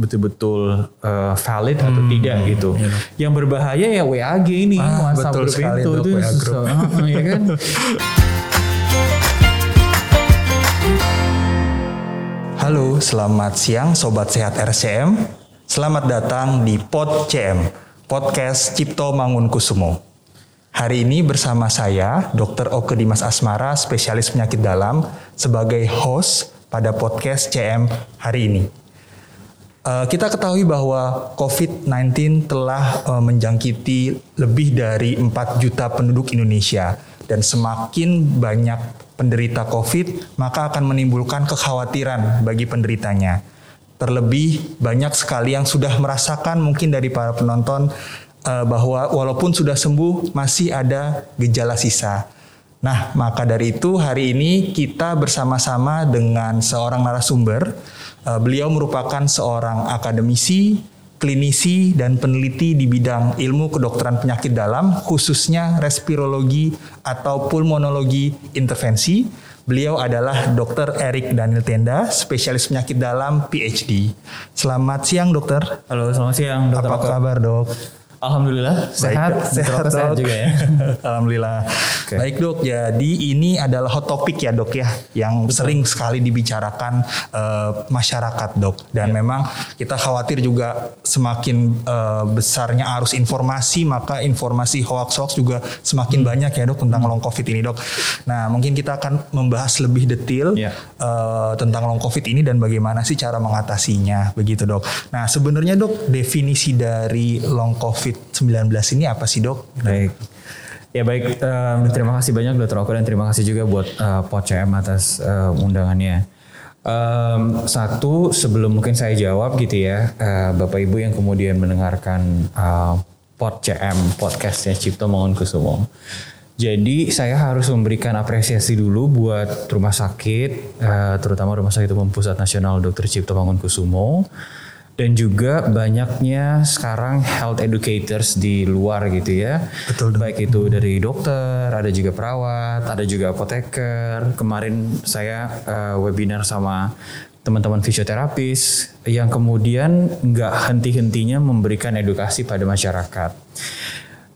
betul-betul uh, valid atau tidak gitu. Yang berbahaya ya WAG ini, Ah, WhatsApp betul grup sekali, itu Dok, itu susah, uh, ya kan? Halo, selamat siang Sobat Sehat RCM. Selamat datang di Pod CM, Podcast Cipto Mangunkusumo. Hari ini bersama saya, Dr. Oke Dimas Asmara, spesialis penyakit dalam, sebagai host pada podcast CM hari ini. Eh, kita ketahui bahwa COVID-19 telah eh, menjangkiti lebih dari 4 juta penduduk Indonesia dan semakin banyak penderita COVID maka akan menimbulkan kekhawatiran bagi penderitanya. Terlebih banyak sekali yang sudah merasakan mungkin dari para penonton eh, bahwa walaupun sudah sembuh masih ada gejala sisa. Nah, maka dari itu hari ini kita bersama-sama dengan seorang narasumber. Eh, Beliau merupakan seorang akademisi, klinisi, dan peneliti di bidang ilmu kedokteran penyakit dalam, khususnya respirologi atau pulmonologi intervensi. Beliau adalah Dr. Erik Daniel Tenda, spesialis penyakit dalam PhD. Selamat siang, dokter. Halo, selamat siang, Dokter Apa kabar, dok? Alhamdulillah sehat, Baik, sehat, sehat juga ya. Alhamdulillah. Oke. Baik dok, jadi ini adalah hot topic ya dok ya, yang sering sekali dibicarakan eh, masyarakat dok. Dan memang kita khawatir juga semakin eh, besarnya arus informasi, maka informasi hoax-hoax juga semakin banyak ya dok tentang long covid ini dok. Nah mungkin kita akan membahas lebih detail Ya. eh, tentang long covid ini dan bagaimana sih cara mengatasinya begitu dok. Nah sebenarnya dok definisi dari long covid 19 ini apa sih dok? Baik. Ya baik, em, terima kasih banyak Dokter Oko dan terima kasih juga buat eh, POCM atas eh, undangannya. Em, satu, sebelum mungkin saya jawab gitu ya, eh, Bapak Ibu yang kemudian mendengarkan eh, POCM, podcastnya Cipto Mangunkusumo. Jadi saya harus memberikan apresiasi dulu buat rumah sakit, terutama Rumah Sakit Umum Pusat Nasional Dr. Cipto Mangunkusumo dan juga banyaknya sekarang health educators di luar gitu ya. Betul. Baik itu dari dokter, ada juga perawat, ada juga apoteker. Kemarin saya eh, webinar sama teman-teman fisioterapis yang kemudian nggak henti-hentinya memberikan edukasi pada masyarakat.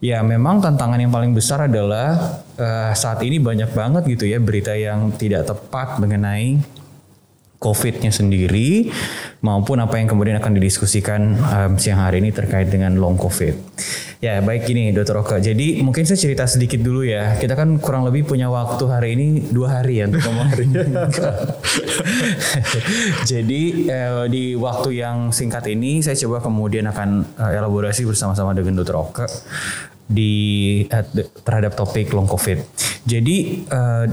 Ya memang tantangan yang paling besar adalah eh, saat ini banyak banget gitu ya berita yang tidak tepat mengenai COVID-nya sendiri maupun apa yang kemudian akan didiskusikan em, siang hari ini terkait dengan long COVID. Ya baik gini Dokter Oka. Jadi mungkin saya cerita sedikit dulu ya. Kita kan kurang lebih punya waktu hari ini dua hari ya untuk ngomong hari. Jadi eh, di waktu yang singkat ini saya coba kemudian akan eh, elaborasi bersama-sama dengan Dokter Oka di eh, terhadap topik long covid. Jadi eh,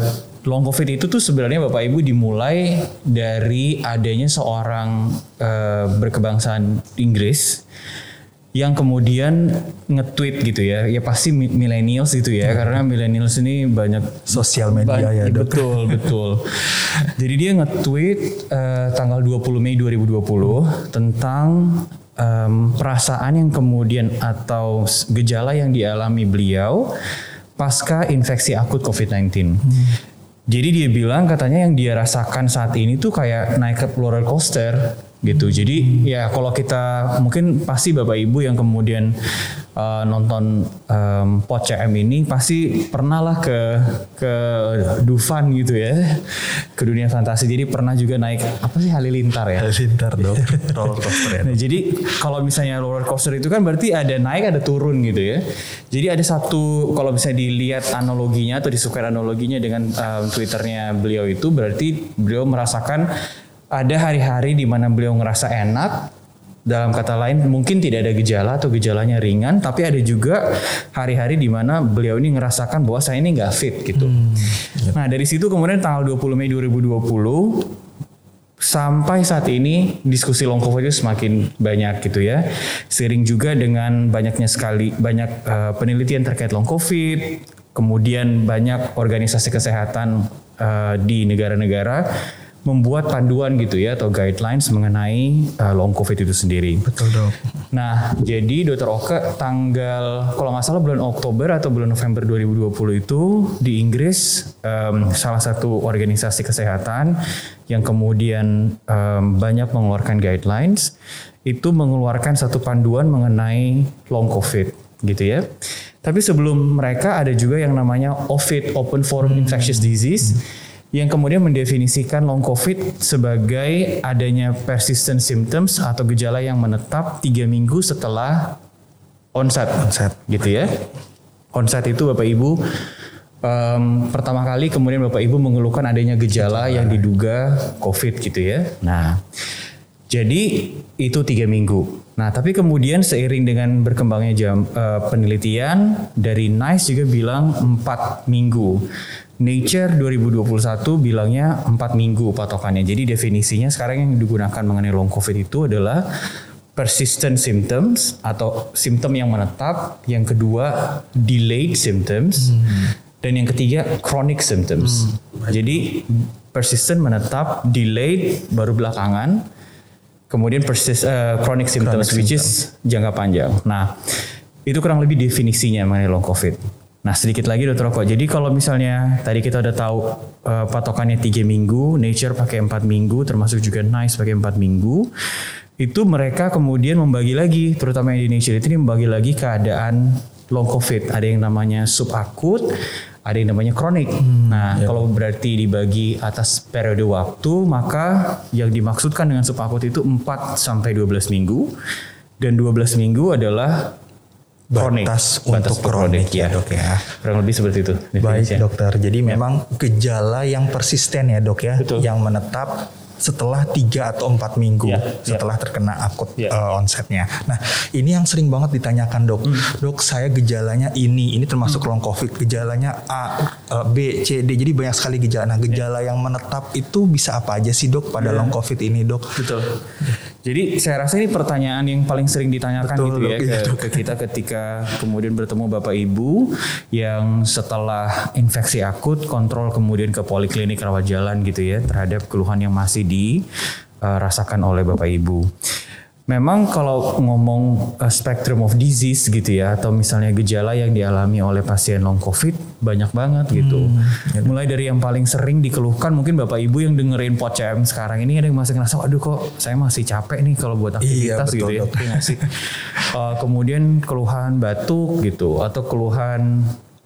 long covid itu tuh sebenarnya Bapak Ibu dimulai dari adanya seorang eh, berkebangsaan Inggris yang kemudian nge-tweet gitu ya. Ya pasti mi- millennials gitu ya karena millennials ini banyak Sosial media ya, Dok. Betul, betul. Jadi dia nge-tweet eh, tanggal 20 Mei 2020 tentang em, perasaan yang kemudian atau gejala yang dialami beliau pasca infeksi akut COVID-19. Jadi dia bilang katanya yang dia rasakan saat ini tuh kayak naik ke roller coaster gitu. Jadi ya kalau kita mungkin pasti Bapak Ibu yang kemudian uh, nonton um, Pod CM ini pasti pernah lah ke ke Dufan gitu ya. Ke dunia fantasi. Jadi pernah juga naik apa sih halilintar ya? Halilintar dok, roller coaster ya. Nah, jadi kalau misalnya roller coaster itu kan berarti ada naik ada turun gitu ya. Jadi ada satu kalau bisa dilihat analoginya atau disukai analoginya dengan um, twitternya beliau itu berarti beliau merasakan ada hari-hari di mana beliau ngerasa enak dalam kata lain mungkin tidak ada gejala atau gejalanya ringan tapi ada juga hari-hari di mana beliau ini ngerasakan bahwa saya ini nggak fit gitu. Nah dari situ kemudian tanggal 20 Mei 2020 sampai saat ini diskusi long covid itu semakin banyak gitu ya. Sering juga dengan banyaknya sekali banyak eh, penelitian terkait long covid, kemudian banyak organisasi kesehatan eh, di negara-negara membuat panduan gitu ya atau guidelines mengenai uh, long covid itu sendiri. Betul dok. Nah, jadi Dokter Oke tanggal kalau nggak salah bulan Oktober atau bulan November 2020 itu di Inggris um, salah satu organisasi kesehatan yang kemudian um, banyak mengeluarkan guidelines itu mengeluarkan satu panduan mengenai long covid gitu ya. Tapi sebelum mereka ada juga yang namanya OFID (Open Forum Infectious Disease) yang kemudian mendefinisikan long COVID sebagai adanya persistent symptoms atau gejala yang menetap tiga minggu setelah onset, onset gitu ya. Onset itu Bapak Ibu um, pertama kali kemudian Bapak Ibu mengeluhkan adanya gejala yang diduga COVID gitu ya. Nah, jadi itu tiga minggu. Nah, tapi kemudian seiring dengan berkembangnya jam uh, penelitian dari NICE juga bilang empat minggu. Nature 2021 bilangnya 4 minggu patokannya. Jadi definisinya sekarang yang digunakan mengenai long covid itu adalah persistent symptoms atau simptom yang menetap, yang kedua delayed symptoms, hmm. dan yang ketiga chronic symptoms. Hmm. Jadi persistent menetap, delayed baru belakangan, kemudian persist uh, chronic symptoms chronic which symptom. is jangka panjang. Nah, itu kurang lebih definisinya mengenai long covid. Nah sedikit lagi dokter Roko. Jadi kalau misalnya tadi kita udah tahu uh, patokannya tiga minggu, Nature pakai empat minggu, termasuk juga Nice pakai empat minggu, itu mereka kemudian membagi lagi, terutama yang di Nature itu membagi lagi keadaan long COVID. Ada yang namanya subakut, ada yang namanya kronik. Hmm, nah iya. kalau berarti dibagi atas periode waktu, maka yang dimaksudkan dengan subakut itu 4 sampai 12 minggu. Dan 12 minggu adalah kronik. batas untuk kronik, ya, ya dok ya. Kurang lebih seperti itu. Baik dokter. Jadi ya. memang gejala yang persisten ya dok ya, Betul. yang menetap setelah tiga atau empat minggu ya, setelah ya. terkena akut ya. uh, onsetnya. Nah ini yang sering banget ditanyakan dok, hmm. dok saya gejalanya ini, ini termasuk hmm. long covid, gejalanya A, uh, B, C, D, jadi banyak sekali gejala. Nah gejala ya. yang menetap itu bisa apa aja sih dok pada ya. long covid ini dok? Betul. Jadi saya rasa ini pertanyaan yang paling sering ditanyakan Betul, gitu ya ke, iya, ke kita ketika kemudian bertemu Bapak Ibu yang setelah infeksi akut kontrol kemudian ke poliklinik rawat jalan gitu ya terhadap keluhan yang masih dirasakan uh, oleh Bapak Ibu. Memang kalau ngomong uh, spectrum of disease gitu ya atau misalnya gejala yang dialami oleh pasien long covid banyak banget gitu. Hmm, Mulai dari yang paling sering dikeluhkan mungkin Bapak Ibu yang dengerin POCM sekarang ini ada yang masih ngerasa aduh kok saya masih capek nih kalau buat aktivitas iya, gitu ya. Iya uh, kemudian keluhan batuk gitu atau keluhan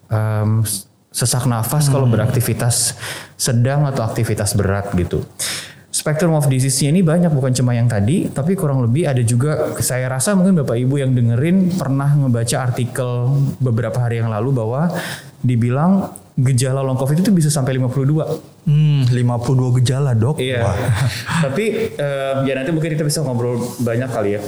um, sesak nafas hmm. kalau beraktivitas sedang atau aktivitas berat gitu spektrum of disease-nya ini banyak bukan cuma yang tadi, tapi kurang lebih ada juga saya rasa mungkin Bapak Ibu yang dengerin pernah ngebaca artikel beberapa hari yang lalu bahwa dibilang gejala long covid itu bisa sampai 52. Hmm, 52 gejala, Dok. Iya. tapi uh, ya nanti mungkin kita bisa ngobrol banyak kali ya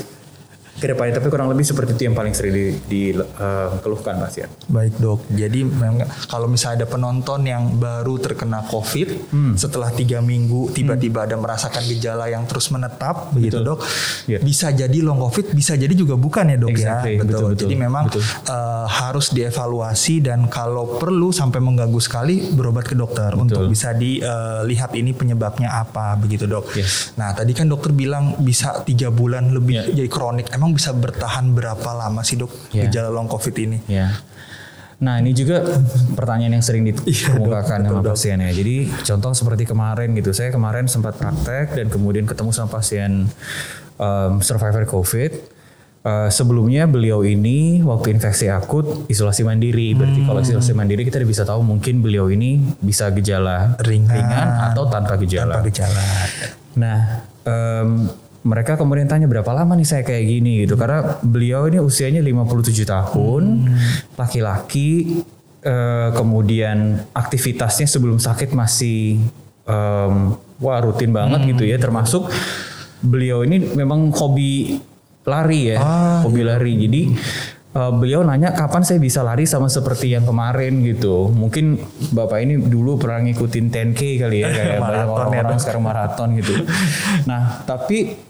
ke depannya tapi kurang lebih seperti itu yang paling sering dikeluhkan di, uh, pasien. Baik dok, jadi memang kalau misalnya ada penonton yang baru terkena COVID hmm. setelah tiga minggu tiba-tiba hmm. ada merasakan gejala yang terus menetap, betul. begitu dok, yeah. bisa jadi long COVID, bisa jadi juga bukan ya dok ya? exactly. ya, betul. betul, betul. Jadi memang betul. Uh, harus dievaluasi dan kalau perlu sampai mengganggu sekali berobat ke dokter betul. untuk bisa dilihat uh, ini penyebabnya apa, begitu dok. Yes. Nah tadi kan dokter bilang bisa tiga bulan lebih yeah. jadi kronik, emang emang bisa bertahan berapa lama sih dok yeah. gejala long covid ini? Yeah. Nah ini juga pertanyaan yang sering dikemukakan sama pasien ya. Jadi contoh seperti kemarin gitu, saya kemarin sempat praktek dan kemudian ketemu sama pasien um, survivor COVID. Uh, sebelumnya beliau ini waktu infeksi akut isolasi mandiri. Berarti hmm. kalau isolasi mandiri kita bisa tahu mungkin beliau ini bisa gejala ringan, ringan atau tanpa gejala. Tanpa gejala. Nah um, mereka kemudian tanya berapa lama nih saya kayak gini gitu karena beliau ini usianya 57 tahun laki-laki hmm. eh, kemudian aktivitasnya sebelum sakit masih um, wah rutin banget hmm. gitu ya termasuk beliau ini memang hobi lari ya ah, hobi iya. lari jadi uh, beliau nanya kapan saya bisa lari sama seperti yang kemarin gitu. Mungkin Bapak ini dulu pernah ngikutin 10K kali ya kayak banyak ya, orang-orang sekarang maraton gitu. Nah, tapi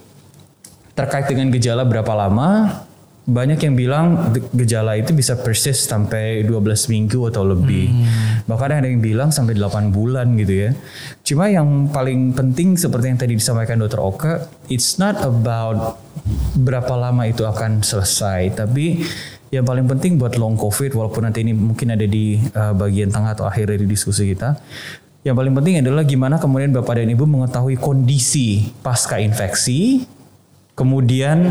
terkait dengan gejala berapa lama banyak yang bilang gejala itu bisa persist sampai 12 minggu atau lebih. Hmm. Bahkan ada yang bilang sampai 8 bulan gitu ya. Cuma yang paling penting seperti yang tadi disampaikan Dokter Oka, it's not about berapa lama itu akan selesai, tapi yang paling penting buat long covid walaupun nanti ini mungkin ada di uh, bagian tengah atau akhir dari diskusi kita. Yang paling penting adalah gimana kemudian Bapak dan Ibu mengetahui kondisi pasca infeksi, kemudian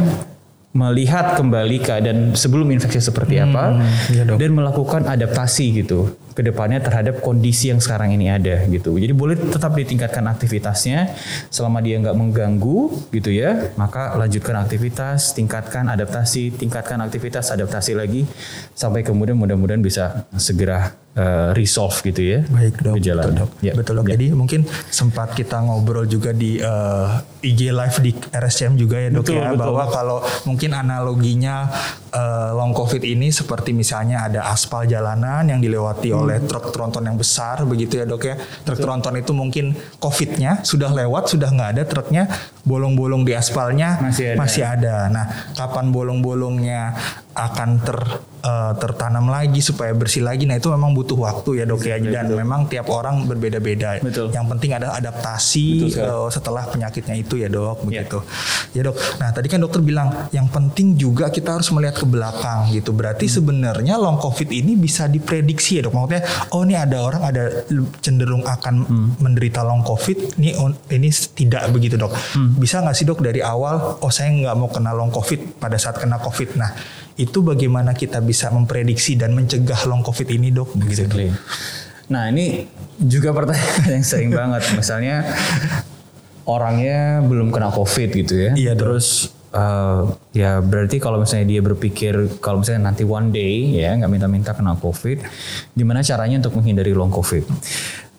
melihat kembali keadaan sebelum infeksi seperti apa iya dok. dan melakukan adaptasi gitu ke depannya terhadap kondisi yang sekarang ini ada gitu. Jadi boleh tetap ditingkatkan aktivitasnya selama dia nggak mengganggu gitu ya. Maka lanjutkan aktivitas, tingkatkan adaptasi, tingkatkan aktivitas, adaptasi lagi sampai kemudian mudah-mudahan bisa segera uh, resolve gitu ya. Baik dok, Gejala. betul dok. Ya. Betul dok. Ya. Jadi mungkin sempat kita ngobrol juga di eh, IG live di RSCM juga ya dok Betul, ya betul. bahwa kalau mungkin analoginya eh, long covid ini seperti misalnya ada aspal jalanan yang dilewati Hmm. oleh truk tronton yang besar begitu ya dok ya. Truk tronton itu mungkin covidnya sudah lewat sudah nggak ada truknya bolong-bolong di aspalnya Masih ada. ada. Nah, kapan bolong-bolongnya akan ter eh, tertanam lagi supaya bersih lagi. Nah, itu memang butuh waktu ya, Dok ya. Dan memang tiap orang berbeda-beda. Betul. Yang penting adalah adaptasi Betul eh, setelah penyakitnya itu ya, Dok, begitu. Ya, Dok. Nah, tadi kan dokter bilang yang penting juga kita harus melihat ke belakang gitu. Berarti sebenarnya long covid ini bisa diprediksi ya, Dok. Maksudnya, oh ini ada orang ada cenderung akan menderita long covid, ini ini tidak begitu, Dok. Bisa nggak sih, Dok, dari awal oh saya nggak mau kena long covid pada saat kena covid. Nah, itu bagaimana kita bisa memprediksi dan mencegah long covid ini, Dok? Exactly. Nah ini juga pertanyaan yang sering banget. Misalnya orangnya belum kena COVID gitu ya. Iya. Terus eh, ya berarti kalau misalnya dia berpikir kalau misalnya nanti one day ya nggak minta-minta kena COVID, gimana caranya untuk menghindari long COVID?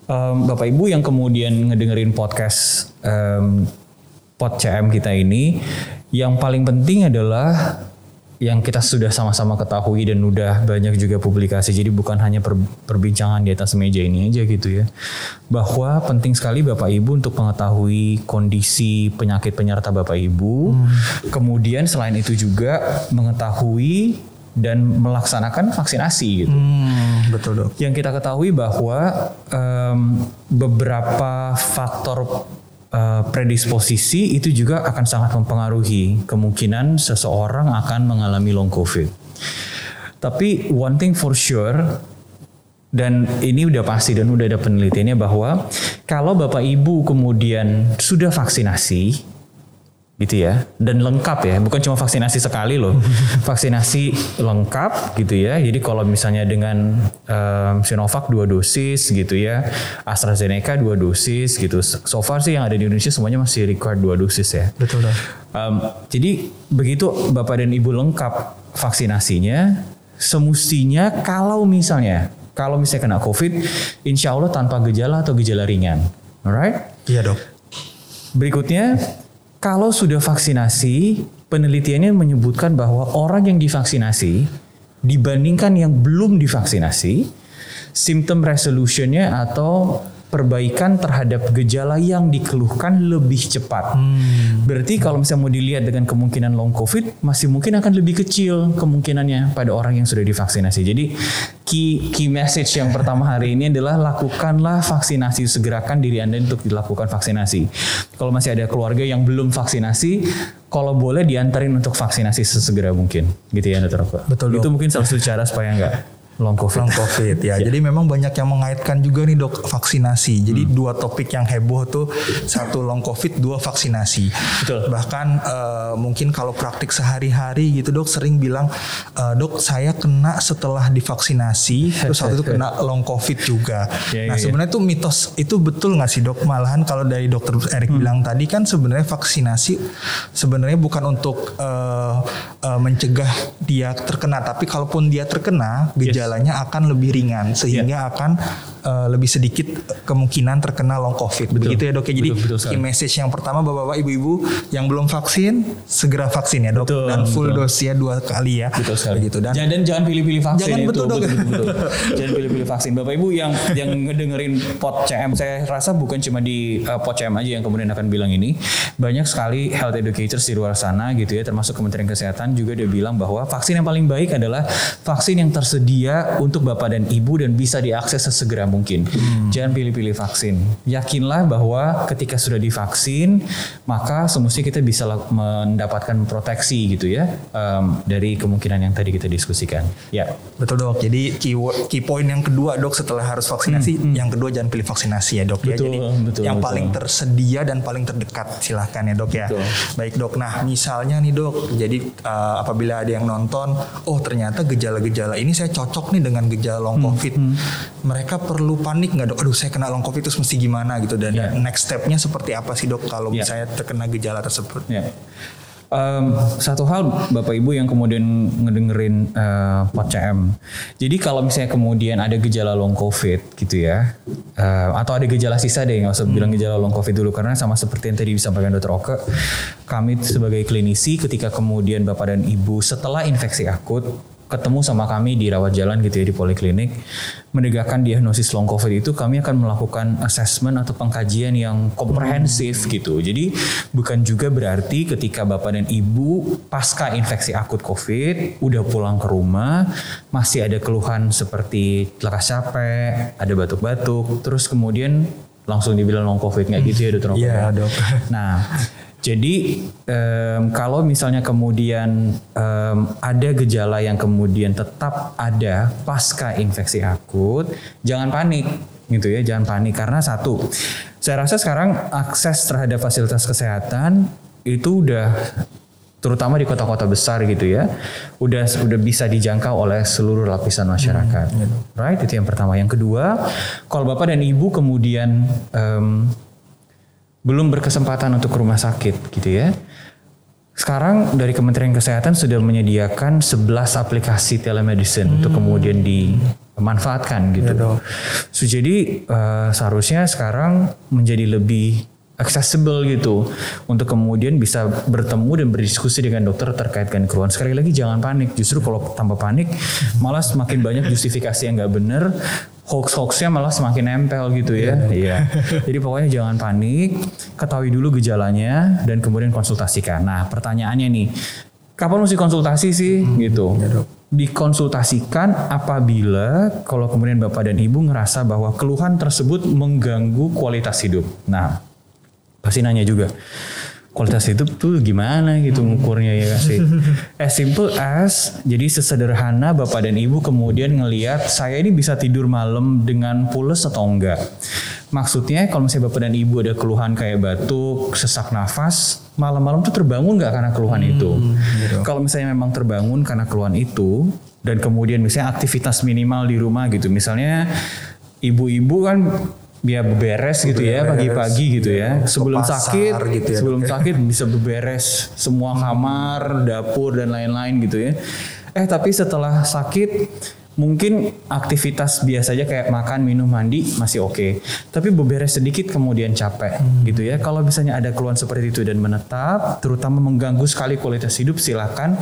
Em, Bapak Ibu yang kemudian ngedengerin podcast em, pod CM kita ini, yang paling penting adalah yang kita sudah sama-sama ketahui dan udah banyak juga publikasi. Jadi bukan hanya per- perbincangan di atas meja ini aja gitu ya. Bahwa penting sekali Bapak Ibu untuk mengetahui kondisi penyakit penyerta Bapak Ibu. Kemudian selain itu juga mengetahui dan melaksanakan vaksinasi gitu. Hmm, betul, Dok. Yang kita ketahui bahwa em, beberapa faktor eh, predisposisi itu juga akan sangat mempengaruhi kemungkinan seseorang akan mengalami long covid. Tapi one thing for sure dan ini udah pasti dan udah ada penelitiannya bahwa kalau Bapak Ibu kemudian sudah vaksinasi gitu ya dan lengkap ya bukan cuma vaksinasi sekali loh vaksinasi lengkap gitu ya jadi kalau misalnya dengan em, Sinovac dua dosis gitu ya AstraZeneca dua dosis gitu so far sih yang ada di Indonesia semuanya masih required dua dosis ya Betul, Dok. Em, jadi begitu Bapak dan Ibu lengkap vaksinasinya, semestinya kalau misalnya kalau misalnya kena COVID, insya Allah tanpa gejala atau gejala ringan, alright? Iya, Dok. Berikutnya, kalau sudah vaksinasi, penelitiannya menyebutkan bahwa orang yang divaksinasi dibandingkan yang belum divaksinasi, symptom resolutionnya atau perbaikan terhadap gejala yang dikeluhkan lebih cepat. Berarti kalau misalnya mau dilihat dengan kemungkinan long covid, masih mungkin akan lebih kecil kemungkinannya pada orang yang sudah divaksinasi. Jadi key key message yang pertama hari ini adalah lakukanlah vaksinasi, segerakan diri Anda untuk dilakukan vaksinasi. Kalau masih ada keluarga yang belum vaksinasi, kalau boleh diantarin untuk vaksinasi sesegera mungkin, gitu ya. Roko. Betul. Itu mungkin salah satu cara supaya nggak long covid. Long COVID ya. Jadi memang banyak yang mengaitkan juga nih dok vaksinasi. Jadi dua topik yang heboh tuh satu long COVID, dua vaksinasi. Betul. Bahkan eh, mungkin kalau praktik sehari-hari gitu dok sering bilang eh, dok saya kena setelah divaksinasi, terus waktu itu kena long COVID juga. Ya, nah ya, ya. sebenarnya tuh mitos itu betul nggak sih dok? Malahan kalau dari dokter Erik Hmm. bilang tadi kan sebenarnya vaksinasi sebenarnya bukan untuk eh, eh, mencegah dia terkena, tapi kalaupun dia terkena gejalanya akan lebih ringan sehingga akan eh, lebih sedikit kemungkinan terkena long covid. Begitu ya dok ya. Jadi Betul, betul key message yang pertama bapak-bapak ibu-ibu yang belum vaksin segera vaksin ya dok Betul, dan full betul. dosis ya dua kali ya. Betul sekali. Begitu dan jangan, jangan pilih-pilih vaksin Jangan, itu. betul, Dok. betul, betul, betul. jangan pilih-pilih vaksin. Bapak Ibu yang yang ngedengerin pot CM, saya rasa bukan cuma di uh, pot CM aja yang kemudian akan bilang ini. Banyak sekali health educators di luar sana gitu ya, termasuk Kementerian Kesehatan juga dia bilang bahwa vaksin yang paling baik adalah vaksin yang tersedia untuk bapak dan ibu dan bisa diakses sesegera mungkin. Hmm. Jangan pilih-pilih vaksin. Yakinlah bahwa ketika sudah divaksin, maka semestinya kita bisa mendapatkan proteksi gitu ya um, dari kemungkinan yang tadi kita diskusikan. Ya. Betul dok. Jadi key, key point yang kedua dok setelah harus vaksinasi, hmm, hmm. yang kedua jangan pilih vaksinasi ya dok betul, ya. Jadi betul, yang betul. paling tersedia dan paling terdekat silahkan ya dok ya. Betul. Baik dok. Nah misalnya nih dok, jadi uh, apabila ada yang nonton, oh ternyata gejala-gejala ini saya cocok nih dengan gejala long hmm, covid, hmm, hmm. mereka perlu panik nggak dok? Aduh saya kena long covid itu mesti gimana gitu dan yeah. next stepnya seperti apa sih dok kalau yeah. misalnya terkena gejala tersebut? Yeah. Um, satu hal Bapak Ibu yang kemudian ngedengerin uh, pot CM. Jadi kalau misalnya kemudian ada gejala long COVID gitu ya, uh, atau ada gejala sisa deh, nggak usah hmm. bilang gejala long COVID dulu karena sama seperti yang tadi disampaikan Dokter Oke, kami sebagai klinisi ketika kemudian Bapak dan Ibu setelah infeksi akut ketemu sama kami di rawat jalan gitu ya di poliklinik menegakkan diagnosis long covid itu kami akan melakukan assessment atau pengkajian yang komprehensif gitu. Jadi bukan juga berarti ketika bapak dan ibu pasca infeksi akut covid udah pulang ke rumah masih ada keluhan seperti lekas capek ada batuk-batuk terus kemudian langsung dibilang long covid nggak gitu ya dokter. Iya dok. Nah jadi um, kalau misalnya kemudian um, ada gejala yang kemudian tetap ada pasca infeksi akut, jangan panik gitu ya, jangan panik karena satu, saya rasa sekarang akses terhadap fasilitas kesehatan itu udah terutama di kota-kota besar gitu ya, udah udah bisa dijangkau oleh seluruh lapisan masyarakat, hmm, gitu. right? Itu yang pertama. Yang kedua, kalau bapak dan ibu kemudian um, belum berkesempatan untuk ke rumah sakit gitu ya. Sekarang dari Kementerian Kesehatan sudah menyediakan 11 aplikasi telemedicine hmm. untuk kemudian dimanfaatkan gitu. Ya, so, jadi uh, seharusnya sekarang menjadi lebih accessible gitu untuk kemudian bisa bertemu dan berdiskusi dengan dokter terkait dengan keluhan. Sekali lagi jangan panik. Justru kalau tambah panik malah semakin banyak justifikasi yang nggak benar hoax-hoaxnya malah semakin nempel gitu ya. Iya. iya. Jadi pokoknya jangan panik, ketahui dulu gejalanya dan kemudian konsultasikan. Nah, pertanyaannya nih, kapan mesti konsultasi sih hmm, gitu? Ya, Dikonsultasikan apabila kalau kemudian Bapak dan Ibu ngerasa bahwa keluhan tersebut mengganggu kualitas hidup. Nah, pasti nanya juga kualitas hidup tuh gimana gitu hmm. ngukurnya ya sih. As simple as jadi sesederhana bapak dan ibu kemudian ngeliat saya ini bisa tidur malam dengan pules atau enggak. Maksudnya kalau misalnya bapak dan ibu ada keluhan kayak batuk, sesak nafas, malam-malam tuh terbangun nggak karena keluhan hmm, itu. Gitu. Kalau misalnya memang terbangun karena keluhan itu dan kemudian misalnya aktivitas minimal di rumah gitu, misalnya ibu-ibu kan biar beberes gitu ya pagi-pagi gitu ya. Sebelum pasar, sakit, gitu ya, sebelum sakit bisa beberes semua kamar, dapur dan lain-lain gitu ya. Eh tapi setelah sakit mungkin aktivitas biasa aja kayak makan, minum, mandi masih oke. Okay. Tapi beberes sedikit kemudian capek hmm. gitu ya. Kalau misalnya ada keluhan seperti itu dan menetap, terutama mengganggu sekali kualitas hidup, silakan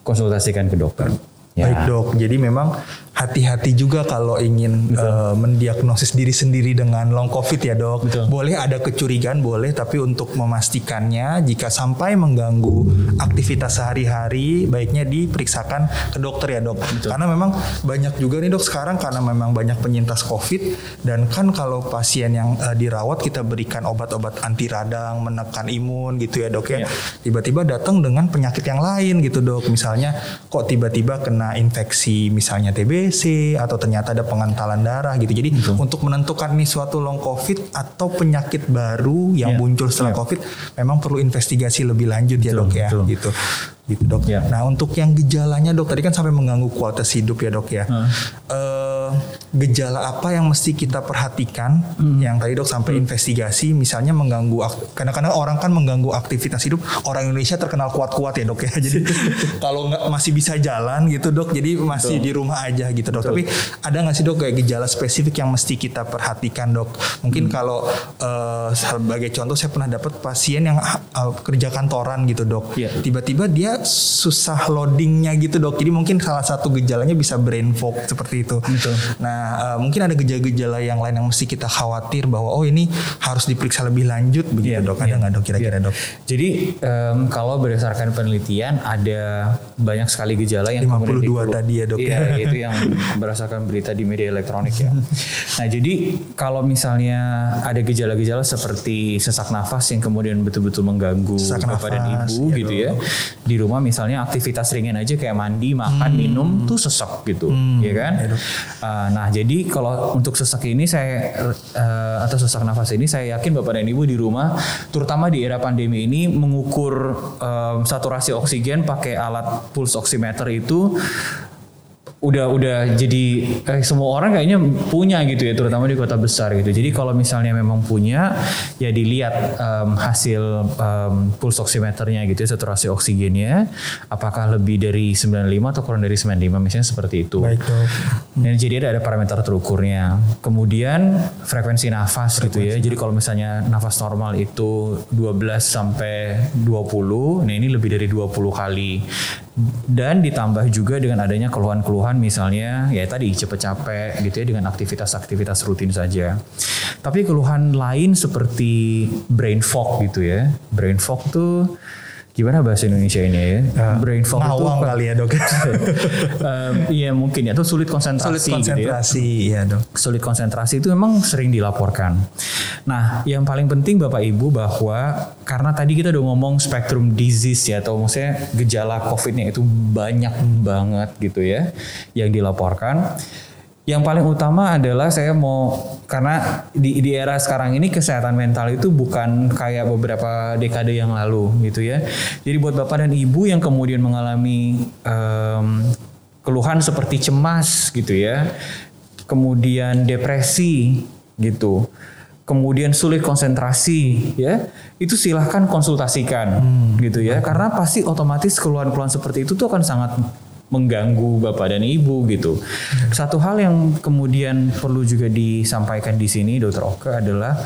konsultasikan ke dokter. Ya. Baik dok, jadi memang hati-hati juga kalau ingin uh, mendiagnosis diri sendiri dengan long covid ya dok. Betul. Boleh ada kecurigaan boleh, tapi untuk memastikannya jika sampai mengganggu aktivitas sehari-hari, baiknya diperiksakan ke dokter ya dok. Betul. Karena memang banyak juga nih dok sekarang karena memang banyak penyintas covid dan kan kalau pasien yang uh, dirawat kita berikan obat-obat anti radang, menekan imun gitu ya dok ya. ya. Tiba-tiba datang dengan penyakit yang lain gitu dok. Misalnya kok tiba-tiba kena infeksi misalnya TB TBC atau ternyata ada pengentalan darah gitu. Jadi Betul. untuk menentukan nih suatu long covid atau penyakit baru yang yeah. muncul setelah yeah. covid memang perlu investigasi lebih lanjut ya dok ya Betul. gitu gitu dok. Yeah. Nah untuk yang gejalanya dok tadi kan sampai mengganggu kualitas hidup ya dok ya. Uh. Uh, gejala apa yang mesti kita perhatikan hmm. yang tadi dok sampai hmm. investigasi misalnya mengganggu kadang-kadang orang kan mengganggu aktivitas hidup orang Indonesia terkenal kuat-kuat ya dok ya. Jadi kalau nggak masih bisa jalan gitu dok jadi masih Betul. di rumah aja gitu dok. Betul. Tapi ada nggak sih dok kayak gejala spesifik yang mesti kita perhatikan dok? Mungkin hmm. kalau uh, sebagai contoh saya pernah dapat pasien yang uh, kerja kantoran gitu dok. Yeah. Tiba-tiba dia susah loadingnya gitu dok. Jadi mungkin salah satu gejalanya bisa brain fog seperti itu. Betul. Nah uh, mungkin ada gejala-gejala yang lain yang mesti kita khawatir bahwa oh ini harus diperiksa lebih lanjut begitu Iya, dok. Ada iya. nggak dok kira-kira dok? Jadi em, kalau berdasarkan penelitian ada banyak sekali gejala yang 52 kemudian dikeluh- tadi ya, Dok, Iya, ya. itu yang berdasarkan berita di media elektronik ya. Nah jadi kalau misalnya ada gejala-gejala seperti sesak nafas yang kemudian betul-betul mengganggu Sesak bapak dan nafas, ibu ya, gitu Dok. ya. Di rumah misalnya aktivitas ringan aja kayak mandi, makan, minum tuh sesak gitu, ya kan? ya, Dok. Uh, nah, jadi kalau untuk sesak ini saya uh, atau sesak nafas ini saya yakin Bapak dan Ibu di rumah terutama di era pandemi ini mengukur um, saturasi oksigen pakai alat pulse oximeter itu udah udah jadi eh, semua orang kayaknya punya gitu ya terutama di kota besar gitu. Jadi kalau misalnya memang punya ya dilihat em, hasil em, pulse oximeternya gitu ya saturasi oksigennya apakah lebih dari 95 atau kurang dari 95 misalnya seperti itu. Baik dok. Dan jadi ada, ada parameter terukurnya. Kemudian frekuensi nafas gitu ya. Jadi kalau misalnya nafas normal itu 12 sampai 20, nah ini lebih dari 20 kali. Dan ditambah juga dengan adanya keluhan-keluhan misalnya ya tadi cepet capek gitu ya dengan aktivitas-aktivitas rutin saja. Tapi keluhan lain seperti brain fog gitu ya. Brain fog tuh gimana bahasa Indonesia ini ya? brain fog itu kali ya dok. Em, iya mungkin ya, atau sulit konsentrasi, Sulit gitu ya. konsentrasi ya dok. Sulit konsentrasi itu memang sering dilaporkan. Nah, yang paling penting Bapak Ibu bahwa karena tadi kita udah ngomong spektrum disease ya, atau maksudnya gejala COVID-nya itu banyak banget gitu ya, yang dilaporkan. Yang paling utama adalah saya mau karena di, di era sekarang ini kesehatan mental itu bukan kayak beberapa dekade yang lalu gitu ya. Jadi buat bapak dan ibu yang kemudian mengalami em, keluhan seperti cemas gitu ya, kemudian depresi gitu, kemudian sulit konsentrasi ya, itu silahkan konsultasikan gitu ya, karena pasti otomatis keluhan-keluhan seperti itu tuh akan sangat mengganggu bapak dan ibu gitu. Satu hal yang kemudian perlu juga disampaikan di sini, Dokter Oke adalah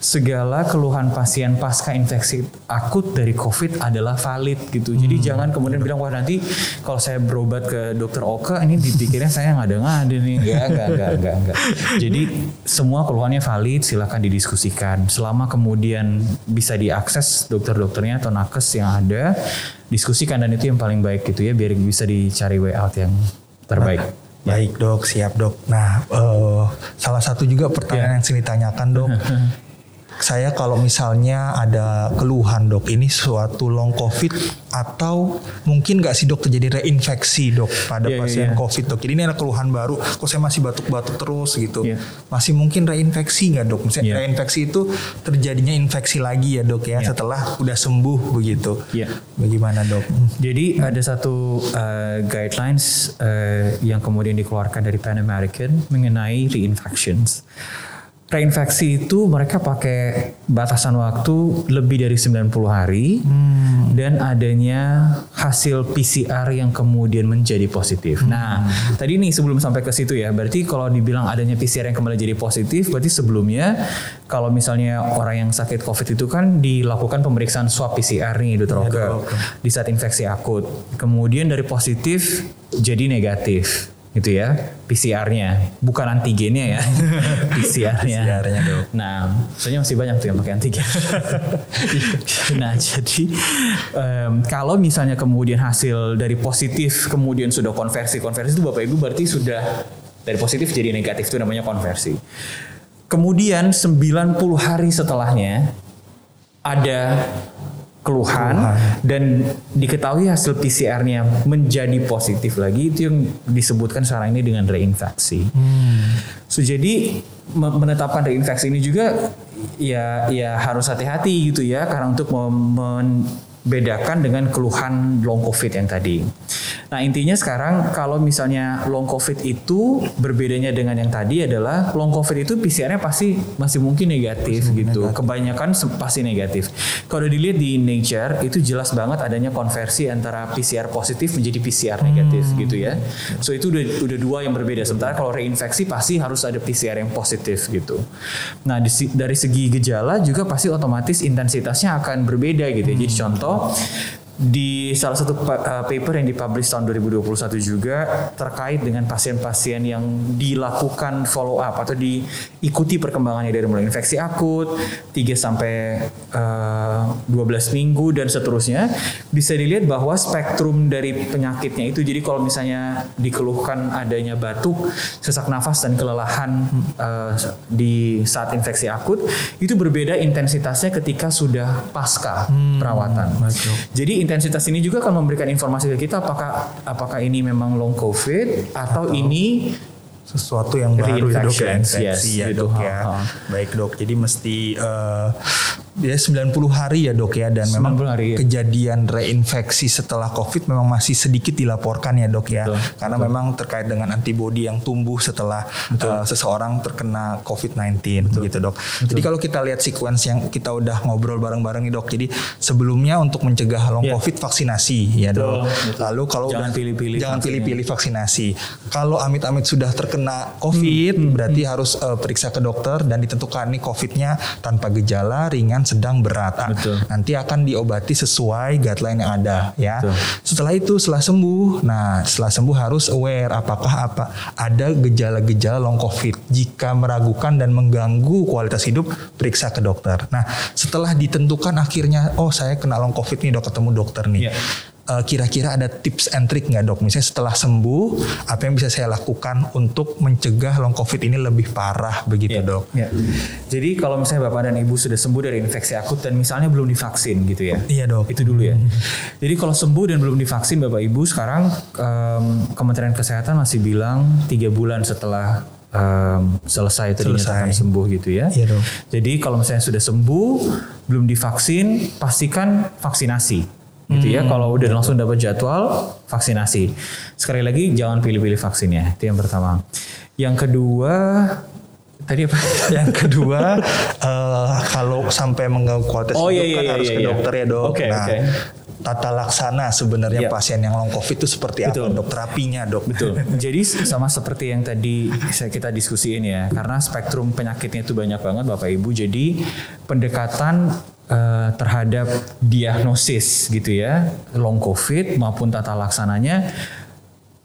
segala keluhan pasien pasca infeksi akut dari COVID adalah valid gitu. Jadi jangan kemudian bilang wah nanti kalau saya berobat ke Dokter Oke ini dipikirnya saya nggak ada ngada nih, enggak, enggak, enggak, enggak, enggak. Jadi semua keluhannya valid, silakan didiskusikan. Selama kemudian bisa diakses dokter-dokternya atau nakes yang ada, diskusikan dan itu yang paling baik gitu ya, biar bisa dicari way out yang terbaik. Baik dok, siap dok. Nah, eh, salah satu juga pertanyaan yang sering ditanyakan dok. Saya kalau misalnya ada keluhan dok, ini suatu long covid atau mungkin nggak sih dok terjadi reinfeksi dok pada Iya, iya, pasien iya. covid dok. Jadi ini ada keluhan baru, kok saya masih batuk-batuk terus gitu. Iya. Masih mungkin reinfeksi nggak dok? Misalnya Iya. reinfeksi itu terjadinya infeksi lagi ya dok ya Iya. setelah udah sembuh begitu. Iya. Bagaimana dok? Jadi ada satu uh, guidelines uh, yang kemudian dikeluarkan dari Pan American mengenai reinfections. Reinfeksi itu mereka pakai batasan waktu lebih dari 90 hari dan adanya hasil PCR yang kemudian menjadi positif. Nah, tadi nih sebelum sampai ke situ ya, berarti kalau dibilang adanya PCR yang kembali jadi positif, berarti sebelumnya kalau misalnya orang yang sakit COVID itu kan dilakukan pemeriksaan swab PCR nih, Dokter Oke di saat infeksi akut. Kemudian dari positif jadi negatif gitu ya PCR-nya bukan antigennya ya. PCR-nya PCR-nya, Dok. nah soalnya masih banyak tuh yang pakai antigen. Nah jadi em, kalau misalnya kemudian hasil dari positif kemudian sudah konversi konversi itu bapak ibu berarti sudah dari positif jadi negatif itu namanya konversi. Kemudian 90 hari setelahnya ada keluhan, dan diketahui hasil PCR-nya menjadi positif lagi itu yang disebutkan sekarang ini dengan reinfeksi. So jadi me- menetapkan reinfeksi ini juga ya ya harus hati-hati gitu ya karena untuk mem- membedakan dengan keluhan long covid yang tadi. Nah intinya sekarang kalau misalnya long covid itu berbedanya dengan yang tadi adalah long covid itu PCR-nya pasti masih mungkin negatif gitu. Kebanyakan se- pasti negatif. Kalau dilihat di Nature itu jelas banget adanya konversi antara PCR positif menjadi PCR negatif gitu ya. So itu udah udah dua yang berbeda. Sementara kalau reinfeksi pasti harus ada PCR yang positif gitu. Nah di dari segi gejala juga pasti otomatis intensitasnya akan berbeda gitu. ya. Jadi contoh 好。Di salah satu uh, paper yang dipublish tahun 2021 juga terkait dengan pasien-pasien yang dilakukan follow up atau diikuti perkembangannya dari mulai infeksi akut 3 sampai uh, 12 minggu dan seterusnya bisa dilihat bahwa spektrum dari penyakitnya itu jadi kalau misalnya dikeluhkan adanya batuk, sesak nafas dan kelelahan uh, di saat infeksi akut itu berbeda intensitasnya ketika sudah pasca perawatan. betul. Jadi intensitas ini juga akan memberikan informasi ke kita apakah apakah ini memang long covid atau, ini sesuatu yang baru ya dok ya infeksi yes, ya gitu. dok ya Ha, ha. baik dok jadi mesti eh, ya 90 hari ya dok ya. Dan memang 90 hari, ya. kejadian reinfeksi setelah covid memang masih sedikit dilaporkan ya dok ya. Betul, karena memang terkait dengan antibodi yang tumbuh setelah eh, seseorang terkena covid-19 gitu dok. Jadi kalau kita lihat sequence yang kita udah ngobrol bareng-bareng nih dok jadi sebelumnya untuk mencegah long Ya. covid vaksinasi ya dok. betul. lalu kalau Jangan pilih-pilih jangan pilih-pilih vaksinasi. Kalau amit-amit sudah terkena COVID, Hmm, berarti harus eh, periksa ke dokter dan ditentukan nih COVID-nya tanpa gejala, ringan, sedang, berat. Ah, Betul. Nanti akan diobati sesuai guideline yang ada, ya. Betul. Setelah itu, setelah sembuh, nah setelah sembuh harus aware apakah apa ada gejala-gejala long COVID. Jika meragukan dan mengganggu kualitas hidup, periksa ke dokter. Nah, setelah ditentukan akhirnya, oh saya kena long COVID nih, dok ketemu dokter nih. Iya. Eh, kira-kira ada tips and trick nggak dok? Misalnya setelah sembuh, apa yang bisa saya lakukan untuk mencegah long covid ini lebih parah begitu Ya, dok? ya. Jadi kalau misalnya bapak dan ibu sudah sembuh dari infeksi akut dan misalnya belum divaksin gitu ya. Iya dok. Itu dulu ya. Jadi kalau sembuh dan belum divaksin bapak ibu sekarang em, Kementerian Kesehatan masih bilang tiga bulan setelah em, selesai itu dinyatakan sembuh gitu ya. Iya, dok. Jadi kalau misalnya sudah sembuh belum divaksin pastikan vaksinasi gitu ya. Hmm, Kalau udah langsung dapat jadwal vaksinasi. Sekali lagi jangan pilih-pilih vaksinnya. Itu yang pertama. Yang kedua tadi apa? Yang kedua, eh, kalau sampai mengganggu kualitas Oh, hidup iya, kan iya, harus iya, ke iya. dokter ya dok. Oke, nah, oke. tata laksana sebenarnya Iya. pasien yang long covid itu seperti Betul. apa dok? Terapinya dok? Betul. Jadi sama seperti yang tadi saya kita diskusiin ya, karena spektrum penyakitnya itu banyak banget Bapak Ibu. Jadi pendekatan eh, terhadap diagnosis gitu ya, long COVID maupun tata laksananya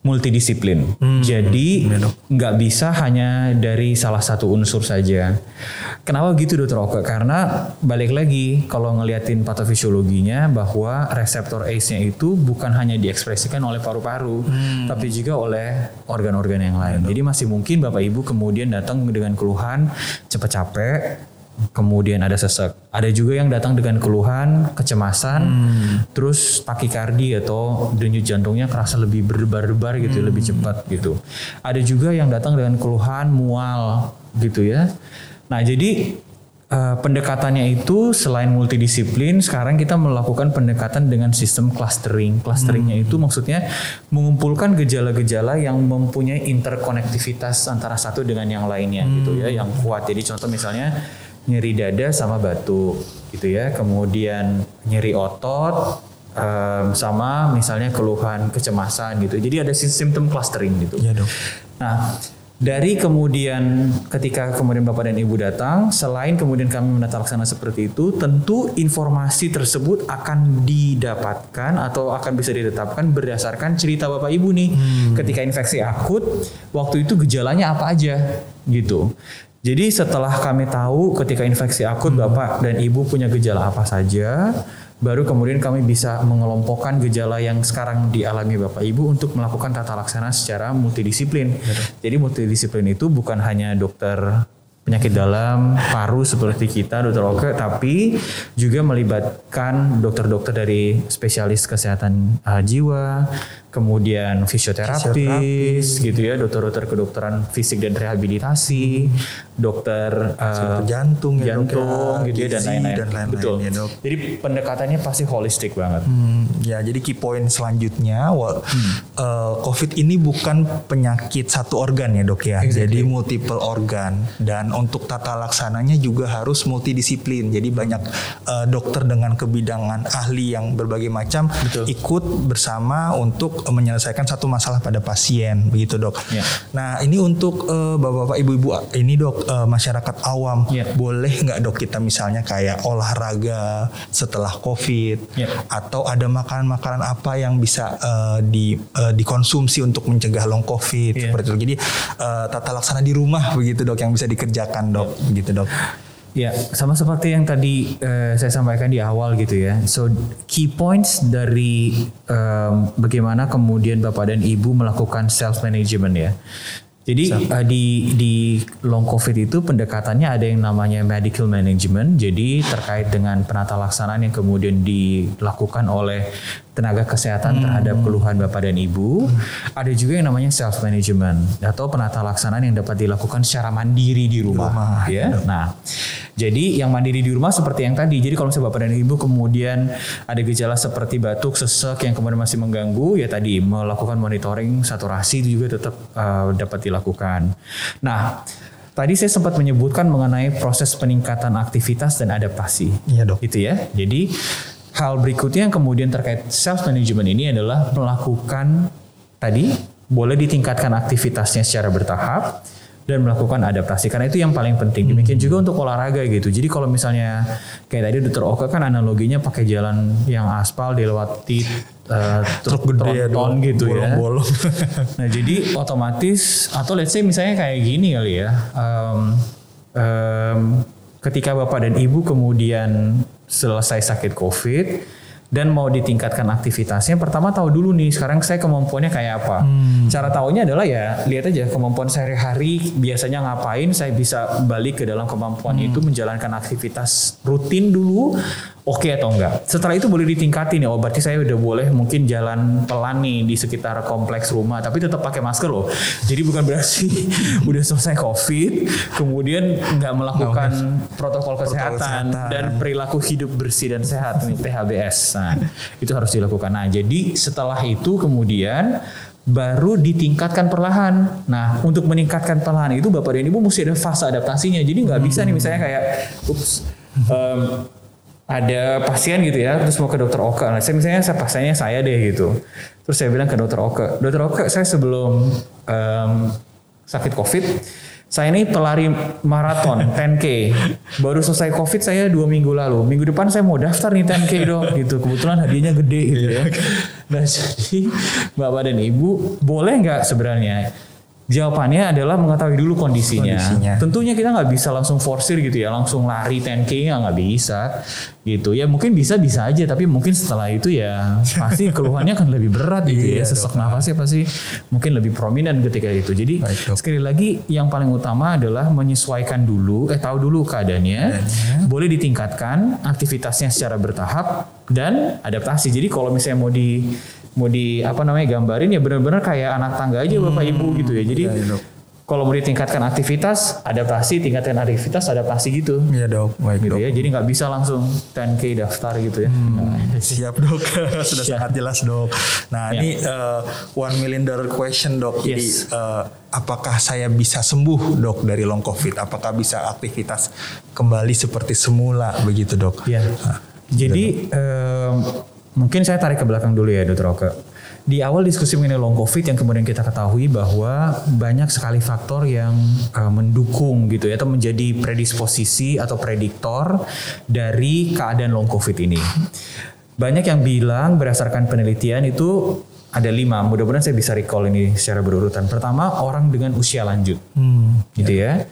multidisiplin. Jadi nggak bisa hanya dari salah satu unsur saja. Kenapa gitu Dokter Oke? Karena balik lagi kalau ngeliatin patofisiologinya bahwa reseptor ACE-nya itu bukan hanya diekspresikan oleh paru-paru, tapi juga oleh organ-organ yang lain. Jadi masih mungkin Bapak Ibu kemudian datang dengan keluhan cepat capek, kemudian ada sesek. Ada juga yang datang dengan keluhan kecemasan, terus takikardi atau denyut jantungnya kerasa lebih berdebar-debar gitu, lebih cepat gitu. Ada juga yang datang dengan keluhan mual gitu ya. Nah jadi eh, pendekatannya itu selain multidisiplin, sekarang kita melakukan pendekatan dengan sistem clustering. Clusteringnya itu maksudnya mengumpulkan gejala-gejala yang mempunyai interkonektivitas antara satu dengan yang lainnya gitu ya, yang kuat. Jadi contoh misalnya nyeri dada sama batuk gitu ya, kemudian nyeri otot em, sama misalnya keluhan kecemasan gitu. Jadi ada simptom clustering gitu. Iya dok. Nah, dari kemudian ketika kemudian Bapak dan Ibu datang, selain kemudian kami menata laksana seperti itu, tentu informasi tersebut akan didapatkan atau akan bisa ditetapkan berdasarkan cerita Bapak Ibu nih. Ketika infeksi akut, waktu itu gejalanya apa aja gitu. Jadi setelah kami tahu ketika infeksi akut Bapak dan Ibu punya gejala apa saja, baru kemudian kami bisa mengelompokkan gejala yang sekarang dialami Bapak Ibu untuk melakukan tata laksana secara multidisiplin. Jadi multidisiplin itu bukan hanya dokter penyakit dalam paru seperti kita dokter Oke tapi juga melibatkan dokter-dokter dari spesialis kesehatan uh, jiwa kemudian fisioterapis gitu ya dokter-dokter kedokteran fisik dan rehabilitasi dokter uh, jantung ya, dok, jantung ya, gitu ya dan lain-lain. dan lain-lain betul. ya, dok. jadi pendekatannya pasti holistik banget. Hmm, ya jadi key point selanjutnya, wa- eh, COVID ini bukan penyakit satu organ ya dok ya, jadi multiple organ dan untuk tata laksananya juga harus multidisiplin. Jadi banyak uh, dokter dengan kebidangan ahli yang berbagai macam Betul. ikut bersama untuk menyelesaikan satu masalah pada pasien, begitu dok. Ya. Nah ini untuk uh, bapak-bapak, ibu-ibu ini dok uh, masyarakat awam Ya. boleh nggak dok kita misalnya kayak olahraga setelah COVID Ya. atau ada makanan-makanan apa yang bisa uh, di uh, dikonsumsi untuk mencegah long COVID Ya. seperti itu. Jadi uh, tata laksana di rumah begitu dok yang bisa dikerjakan dok, begitu dok. Ya, sama seperti yang tadi eh, saya sampaikan di awal gitu ya. So key points dari em, bagaimana kemudian bapak dan ibu melakukan self management ya. Jadi eh, di di long covid itu pendekatannya ada yang namanya medical management. Jadi terkait dengan penata laksanaan yang kemudian dilakukan oleh tenaga kesehatan terhadap keluhan bapak dan ibu. Ada juga yang namanya self management atau penata laksanaan yang dapat dilakukan secara mandiri di rumah, rumah, ya. Nah, jadi yang mandiri di rumah seperti yang tadi. Jadi kalau misalnya bapak dan ibu kemudian ada gejala seperti batuk, sesek yang kemudian masih mengganggu, ya tadi melakukan monitoring saturasi itu juga tetap uh, dapat dilakukan. Nah, tadi saya sempat menyebutkan mengenai proses peningkatan aktivitas dan adaptasi. Iya dok. Itu ya. Jadi hal berikutnya yang kemudian terkait self management ini adalah melakukan tadi boleh ditingkatkan aktivitasnya secara bertahap dan melakukan adaptasi karena itu yang paling penting. Demikian juga untuk olahraga gitu. Jadi kalau misalnya kayak tadi Dr. Oka kan analoginya pakai jalan yang aspal dilewati eh, Truk gede ya dok, gitu ya. bolong-bolong. Nah jadi otomatis atau let's say misalnya kayak gini kali ya, Em, em, ketika bapak dan ibu kemudian selesai sakit covid dan mau ditingkatkan aktivitasnya, pertama tahu dulu nih sekarang saya kemampuannya kayak apa. Cara taunya adalah ya lihat aja kemampuan sehari-hari biasanya ngapain, saya bisa balik ke dalam kemampuan itu menjalankan aktivitas rutin dulu. Oke atau enggak? Setelah itu boleh ditingkatin ya. Oh berarti saya udah boleh mungkin jalan pelan nih di sekitar kompleks rumah, tapi tetap pakai masker loh. Jadi bukan berarti udah selesai COVID, kemudian nggak melakukan protokol kesehatan, kesehatan. dan perilaku hidup bersih dan sehat nih THBS. Nah itu harus dilakukan. Nah jadi setelah itu kemudian baru ditingkatkan perlahan. Nah, untuk meningkatkan perlahan itu Bapak dan Ibu mesti ada fase adaptasinya. Jadi nggak bisa nih misalnya kayak, ups, em, ada pasien gitu ya, terus mau ke dokter Oka. Nah, saya misalnya saya pasiennya saya deh gitu. Terus saya bilang ke dokter Oka, dokter Oka saya sebelum em, sakit COVID, saya ini pelari maraton 10K. Baru selesai COVID saya dua minggu lalu. Minggu depan saya mau daftar nih 10K dong gitu. Kebetulan hadiahnya gede gitu ya. Nah jadi Bapak dan Ibu boleh nggak sebenarnya? Jawabannya adalah mengetahui dulu kondisinya. Kondisinya. Tentunya kita nggak bisa langsung forsir gitu ya, langsung lari 10k ya nggak bisa gitu ya. Mungkin bisa bisa aja, tapi mungkin setelah itu ya pasti keluhannya akan lebih berat gitu ya. Iya, Sesak nafasnya pasti mungkin lebih prominent ketika itu. Jadi Baik, sekali lagi yang paling utama adalah menyesuaikan dulu, eh tahu dulu keadaannya, boleh ditingkatkan aktivitasnya secara bertahap dan adaptasi. Jadi kalau misalnya mau di mau di apa namanya gambarin ya benar-benar kayak anak tangga aja bapak ibu gitu ya. Jadi iya, dok. kalau mau ditingkatkan aktivitas, adaptasi, tingkatkan aktivitas, adaptasi gitu. Iya dok, baik Gitu dok. ya. Jadi nggak bisa langsung 10k daftar gitu ya. Nah, Siap dok, sudah sangat jelas dok. Nah Ya. ini uh, one million dollar question dok. Jadi Yes. uh, apakah saya bisa sembuh dok dari long covid? Apakah bisa aktivitas kembali seperti semula begitu dok? Ya. Nah, Jadi em, mungkin saya tarik ke belakang dulu ya, Dr. Oke. Di awal diskusi mengenai long COVID yang kemudian kita ketahui bahwa banyak sekali faktor yang eh, mendukung gitu ya atau menjadi predisposisi atau prediktor dari keadaan long COVID ini. Banyak yang bilang berdasarkan penelitian itu ada lima. Mudah-mudahan saya bisa recall ini secara berurutan. Pertama orang dengan usia lanjut hmm, gitu ya.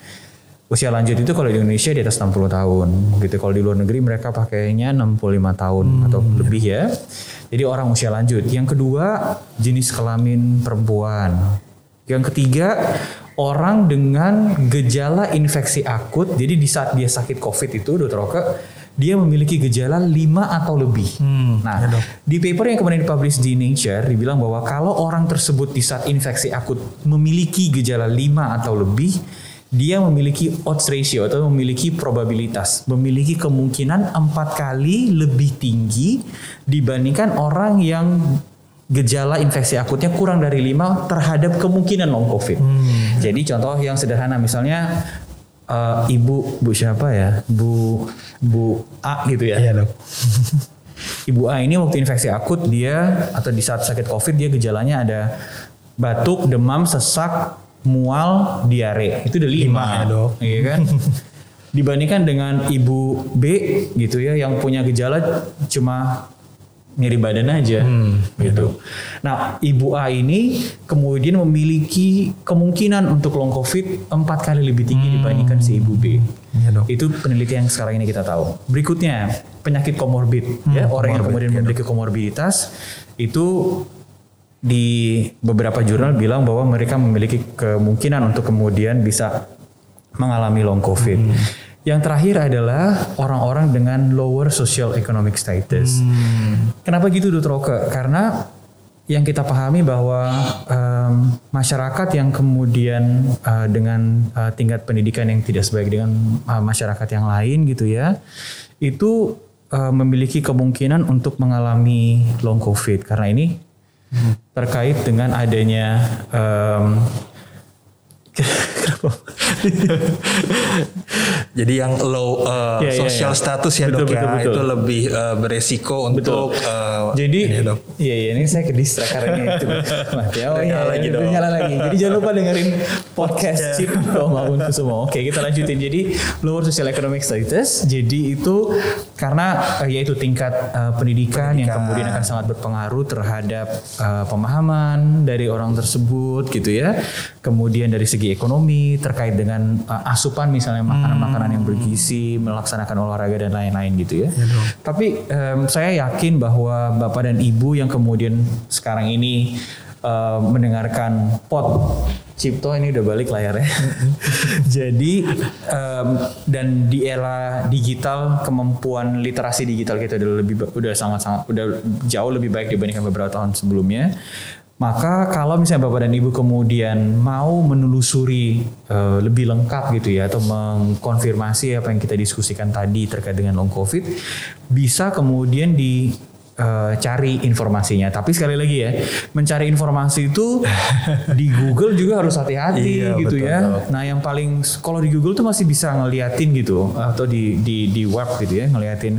Usia lanjut itu kalau di Indonesia di atas 60 tahun gitu. Kalau di luar negeri mereka pakainya 65 tahun atau lebih ya. Jadi orang usia lanjut. Yang kedua jenis kelamin perempuan. Yang ketiga orang dengan gejala infeksi akut. Jadi di saat dia sakit COVID itu Dokter Oke dia memiliki gejala 5 atau lebih. Hmm, Nah, ya dok. di paper yang kemudian dipublish di Nature dibilang bahwa kalau orang tersebut di saat infeksi akut memiliki gejala 5 atau lebih, dia memiliki odds ratio atau memiliki probabilitas, memiliki kemungkinan empat kali lebih tinggi dibandingkan orang yang gejala infeksi akutnya kurang dari 5 terhadap kemungkinan long covid. Jadi contoh yang sederhana misalnya eh, ibu bu siapa ya bu bu A gitu ya Iya dok. Ibu A ini waktu infeksi akut dia atau di saat sakit COVID dia gejalanya ada batuk, demam, sesak, mual, diare. Itu udah lima, Lima ya, dok. Iya kan? Dibandingkan dengan ibu B gitu ya yang punya gejala cuma nyeri badan aja gitu. Nah, ibu A ini kemudian memiliki kemungkinan untuk long COVID empat kali lebih tinggi dibandingkan si ibu B. Iya dok. Itu penelitian yang sekarang ini kita tahu. Berikutnya penyakit komorbid ya orang yang kemudian memiliki komorbiditas itu di beberapa jurnal bilang bahwa mereka memiliki kemungkinan untuk kemudian bisa mengalami long covid. Yang terakhir adalah orang-orang dengan lower social economic status. Kenapa gitu Dr. Roke? Karena yang kita pahami bahwa em, masyarakat yang kemudian eh, dengan eh, tingkat pendidikan yang tidak sebaik dengan eh, masyarakat yang lain gitu ya, itu eh, memiliki kemungkinan untuk mengalami long covid karena ini terkait dengan adanya em, Jadi yang low uh, Iya, iya, social iya. status ya Betul, dok ya betul, betul. itu lebih uh, beresiko untuk uh, Jadi ini, dok. iya iya ini saya ke distrak karena itu mati. Oh iya, nyala lagi dong. nyala lagi. Jadi jangan lupa dengerin podcast Chip maupun semua. Oke kita lanjutin. Jadi lower social economic status. Jadi itu karena eh, yaitu tingkat eh, pendidikan, yang Pendidikan. kemudian akan sangat berpengaruh terhadap eh, pemahaman dari orang tersebut gitu ya. Kemudian dari segi ekonomi terkait dengan eh, asupan misalnya makanan-makanan yang bergizi, melaksanakan olahraga dan lain-lain gitu ya. Tapi em, saya yakin bahwa bapak dan ibu yang kemudian sekarang ini em, mendengarkan pot Cipto ini udah balik layarnya. Jadi em, dan di era digital kemampuan literasi digital kita udah lebih udah sangat-sangat udah jauh lebih baik dibandingkan beberapa tahun sebelumnya. Maka kalau misalnya Bapak dan Ibu kemudian mau menelusuri eh, lebih lengkap gitu ya atau mengkonfirmasi apa yang kita diskusikan tadi terkait dengan long covid bisa kemudian di eh, cari informasinya. Tapi sekali lagi ya, mencari informasi itu di Google juga harus hati-hati Iya, gitu betul, ya. betul. Nah, yang paling kalau di Google tuh masih bisa ngeliatin gitu atau di di di web gitu ya, ngeliatin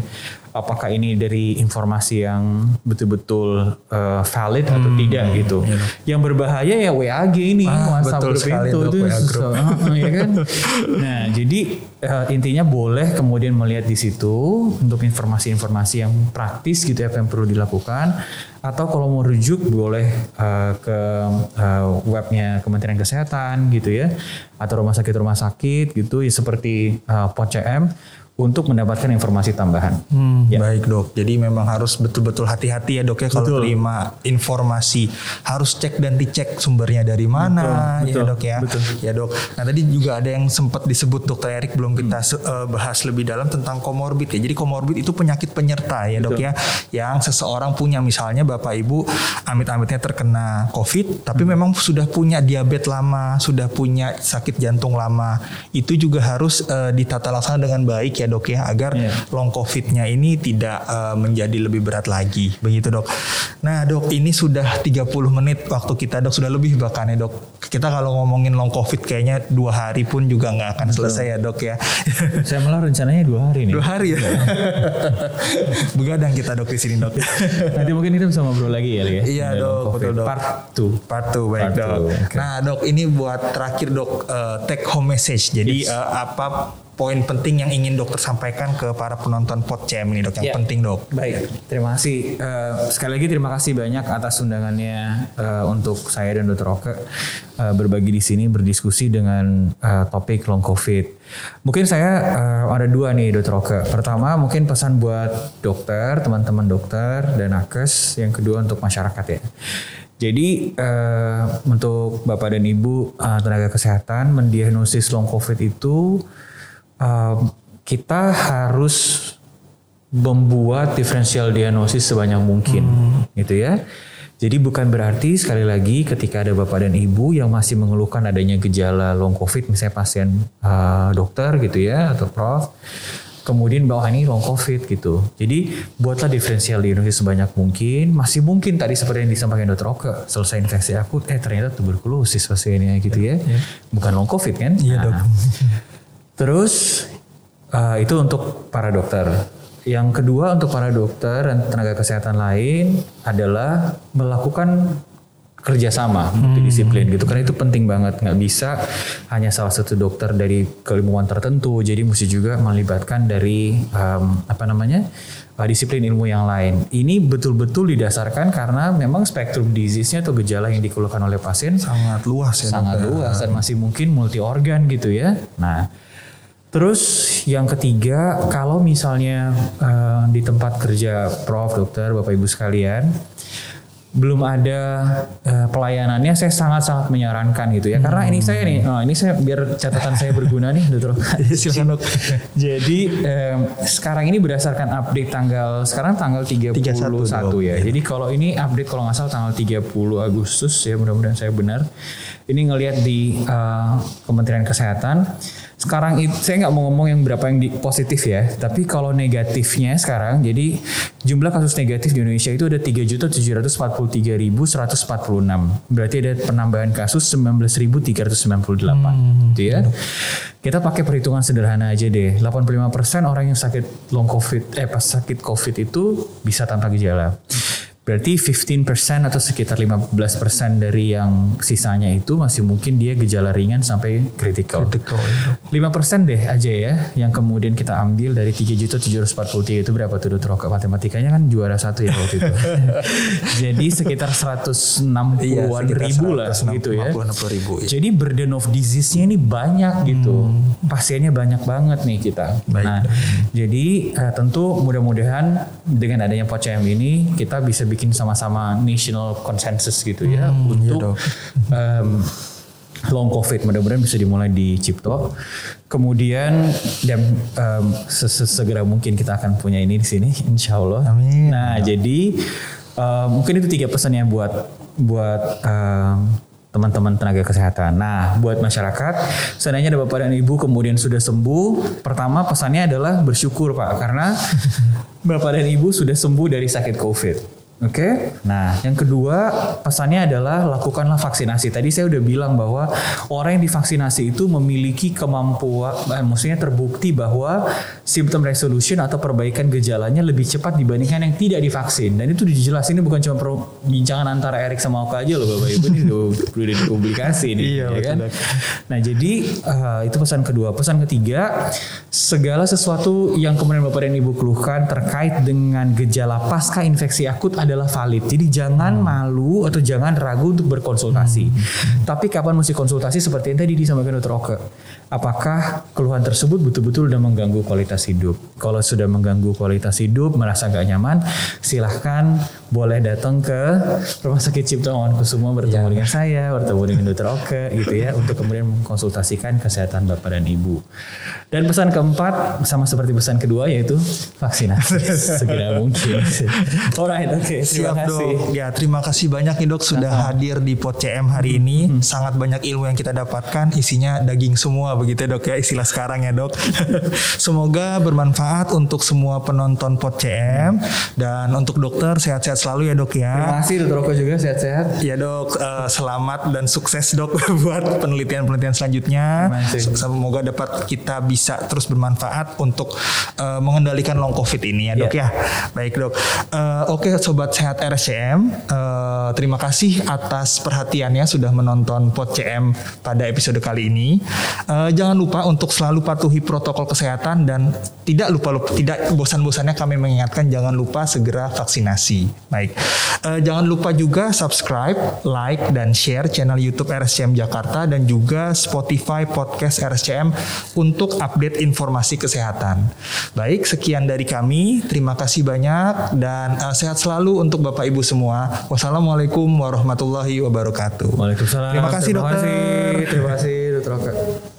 apakah ini dari informasi yang betul-betul uh, valid atau tidak gitu. Yang berbahaya ya WAG ini, Hmm, iya, Ah, WhatsApp betul sekali, itu, itu WA group. Heeh, ya kan? Nah, jadi uh, intinya boleh kemudian melihat di situ untuk informasi-informasi yang praktis gitu ya yang perlu dilakukan atau kalau mau rujuk boleh uh, ke uh, webnya Kementerian Kesehatan gitu ya atau rumah sakit rumah sakit gitu ya seperti uh, POCM untuk mendapatkan informasi tambahan. Hmm, Ya. Baik dok, jadi memang harus betul-betul hati-hati ya dok ya kalau Betul. terima informasi harus cek dan dicek sumbernya dari mana Betul, ya betul, dok ya. betul. Ya dok. Nah tadi juga ada yang sempat disebut dokter Erik belum kita Hmm. eh, bahas lebih dalam tentang komorbid ya. Jadi komorbid itu penyakit penyerta ya dok Betul. ya, yang seseorang punya misalnya bapak ibu amit-amitnya terkena COVID, tapi Hmm. memang sudah punya diabetes lama, sudah punya sakit jantung lama, itu juga harus eh, ditata laksana dengan baik ya dok ya agar Iya. long COVID-nya ini tidak eh, menjadi lebih berat lagi. Begitu dok. Nah dok ini sudah 30 menit waktu kita dok sudah lebih bahkan ya dok. Kita kalau ngomongin long COVID kayaknya dua hari pun juga nggak akan selesai ya dok ya. Saya malah rencananya dua hari nih. dua hari ya. Begadang kita dok di sini dok. Nanti mungkin kita bisa ngobrol lagi ya, ya. Iya dok, betul dok. Part 2. Part two, baik Part dok. two, oke. Nah dok, ini buat terakhir dok, eh, take home message. Jadi Yes. eh, apa poin penting yang ingin dokter sampaikan ke para penonton Pod CM ini dok, yang Ya. penting dok. Baik, terima kasih. Eh, sekali lagi terima kasih banyak atas undangannya eh, untuk saya dan Dr. Oke eh, berbagi di sini berdiskusi dengan eh, topik long COVID. Mungkin saya eh, ada dua nih Dr. Oke. Pertama mungkin pesan buat dokter, teman-teman dokter dan nakes. Yang kedua untuk masyarakat ya. Jadi eh, untuk bapak dan ibu eh, tenaga kesehatan mendiagnosis long COVID itu eh, kita harus membuat diferensial diagnosis sebanyak mungkin gitu ya. Jadi bukan berarti sekali lagi ketika ada bapak dan ibu yang masih mengeluhkan adanya gejala long covid misalnya pasien uh, dokter gitu ya atau prof kemudian bahwa ini long covid gitu. Jadi buatlah diferensial diagnosis sebanyak mungkin. Masih mungkin tadi seperti yang disampaikan dokter Oke selesai infeksi akut eh ternyata tuberkulosis pasiennya gitu ya. Bukan long covid kan? Iya, Dok. Terus uh, itu untuk para dokter. Yang kedua untuk para dokter dan tenaga kesehatan lain adalah melakukan kerjasama multidisiplin gitu. Karena itu penting banget. Nggak bisa hanya salah satu dokter dari keilmuan tertentu. Jadi mesti juga melibatkan dari um, apa namanya uh, disiplin ilmu yang lain. Ini betul-betul didasarkan karena memang spektrum disease-nya atau gejala yang dikeluhkan oleh pasien sangat luas ya sangat dokter. luas dan masih mungkin multi organ gitu ya. Nah Terus yang ketiga, kalau misalnya uh, di tempat kerja prof, dokter, bapak ibu sekalian, belum ada uh, pelayanannya saya sangat-sangat menyarankan gitu ya. Karena ini saya nih oh, ini saya biar catatan saya berguna nih dokter. Silakan dok. jadi um, sekarang ini berdasarkan update tanggal sekarang tanggal 31, 31, dok. ya. jadi kalau ini update kalau nggak salah tanggal 30 Agustus ya mudah-mudahan saya benar. Ini ngelihat di uh, Kementerian Kesehatan sekarang itu saya nggak mau ngomong yang berapa yang di, positif ya, tapi kalau negatifnya sekarang, jadi jumlah kasus negatif di Indonesia itu ada 3.743.146. Berarti ada penambahan kasus 19.398, hmm. gitu ya. Kita pakai perhitungan sederhana aja deh. 85% orang yang sakit long covid, eh pas sakit covid itu bisa tanpa gejala. Berarti 15% atau sekitar 15% dari yang sisanya itu masih mungkin dia gejala ringan sampai kritikal. Kritikal, 5% deh aja ya yang kemudian kita ambil dari 3.743 itu berapa tuh dokter Roka? Matematikanya kan juara satu ya waktu itu. Jadi sekitar 160-an Iya, sekitar ribu lah 160 gitu ya. ribu, ya. Jadi burden of disease-nya ini banyak gitu. Pasiennya banyak banget nih kita. Baik. Nah, jadi eh, tentu mudah-mudahan dengan adanya POCM ini kita bisa bikin sama-sama national consensus gitu ya Hmm, iya untuk dok. em, long covid mudah-mudahan bisa dimulai di Cipto. Kemudian dan em, sesegera mungkin kita akan punya ini di sini, insya Allah. Amin. Nah jadi em, mungkin itu tiga pesannya buat buat em, teman-teman tenaga kesehatan. Nah, buat masyarakat, seandainya ada bapak dan ibu kemudian sudah sembuh, pertama pesannya adalah bersyukur pak, karena bapak dan ibu sudah sembuh dari sakit COVID. Oke, nah yang kedua pesannya adalah lakukanlah vaksinasi. Tadi saya udah bilang bahwa orang yang divaksinasi itu memiliki kemampuan, eh, maksudnya terbukti bahwa symptom resolution atau perbaikan gejalanya lebih cepat dibandingkan yang tidak divaksin. Dan itu dijelasin ini bukan cuma perbincangan antara Erik sama Oka aja loh Bapak Ibu ini udah udah dipublikasi nih, Iya, ya kan? Nah jadi eh, itu pesan kedua. Pesan ketiga, segala sesuatu yang kemudian Bapak dan Ibu keluhkan terkait dengan gejala pasca infeksi akut adalah valid. Jadi jangan malu atau jangan ragu untuk berkonsultasi. Tapi kapan mesti konsultasi seperti yang tadi disampaikan Dr. Oke. Apakah keluhan tersebut betul-betul sudah mengganggu kualitas hidup? Kalau sudah mengganggu kualitas hidup, merasa gak nyaman, silahkan boleh datang ke Rumah Sakit Cipto Mangunkusumo bertemu dengan saya, bertemu dengan Dr. Oke gitu ya, untuk kemudian mengkonsultasikan kesehatan Bapak dan Ibu. Dan pesan keempat, sama seperti pesan kedua yaitu vaksinasi segera mungkin. Alright, oke. terima Siap kasih. dok. Ya terima kasih banyak nih dok sudah hadir di Pot CM hari ini. Sangat banyak ilmu yang kita dapatkan. Isinya daging semua begitu ya, dok ya istilah sekarang ya dok. Semoga bermanfaat untuk semua penonton Pot CM dan untuk dokter sehat-sehat selalu ya dok ya. Terima kasih Dr. Oke juga sehat-sehat. Ya dok, eh, selamat dan sukses dok buat penelitian-penelitian selanjutnya. Semoga dapat kita bisa terus bermanfaat untuk eh, mengendalikan long covid ini ya dok Iya. ya. Baik dok. Eh, Oke sobat sehat RSCM, terima kasih atas perhatiannya sudah menonton Pod CM pada episode kali ini. Eh, jangan lupa untuk selalu patuhi protokol kesehatan dan tidak lupa, lupa tidak bosan-bosannya kami mengingatkan jangan lupa segera vaksinasi. Baik. Eh, jangan lupa juga subscribe, like dan share channel YouTube RSCM Jakarta dan juga Spotify podcast RSCM untuk update informasi kesehatan. Baik, sekian dari kami. Terima kasih banyak dan eh, sehat selalu untuk Bapak Ibu semua. Wassalamualaikum warahmatullahi wabarakatuh. Waalaikumsalam. Terima kasih, Terima dokter. kasih, terima kasih Dr. Oke.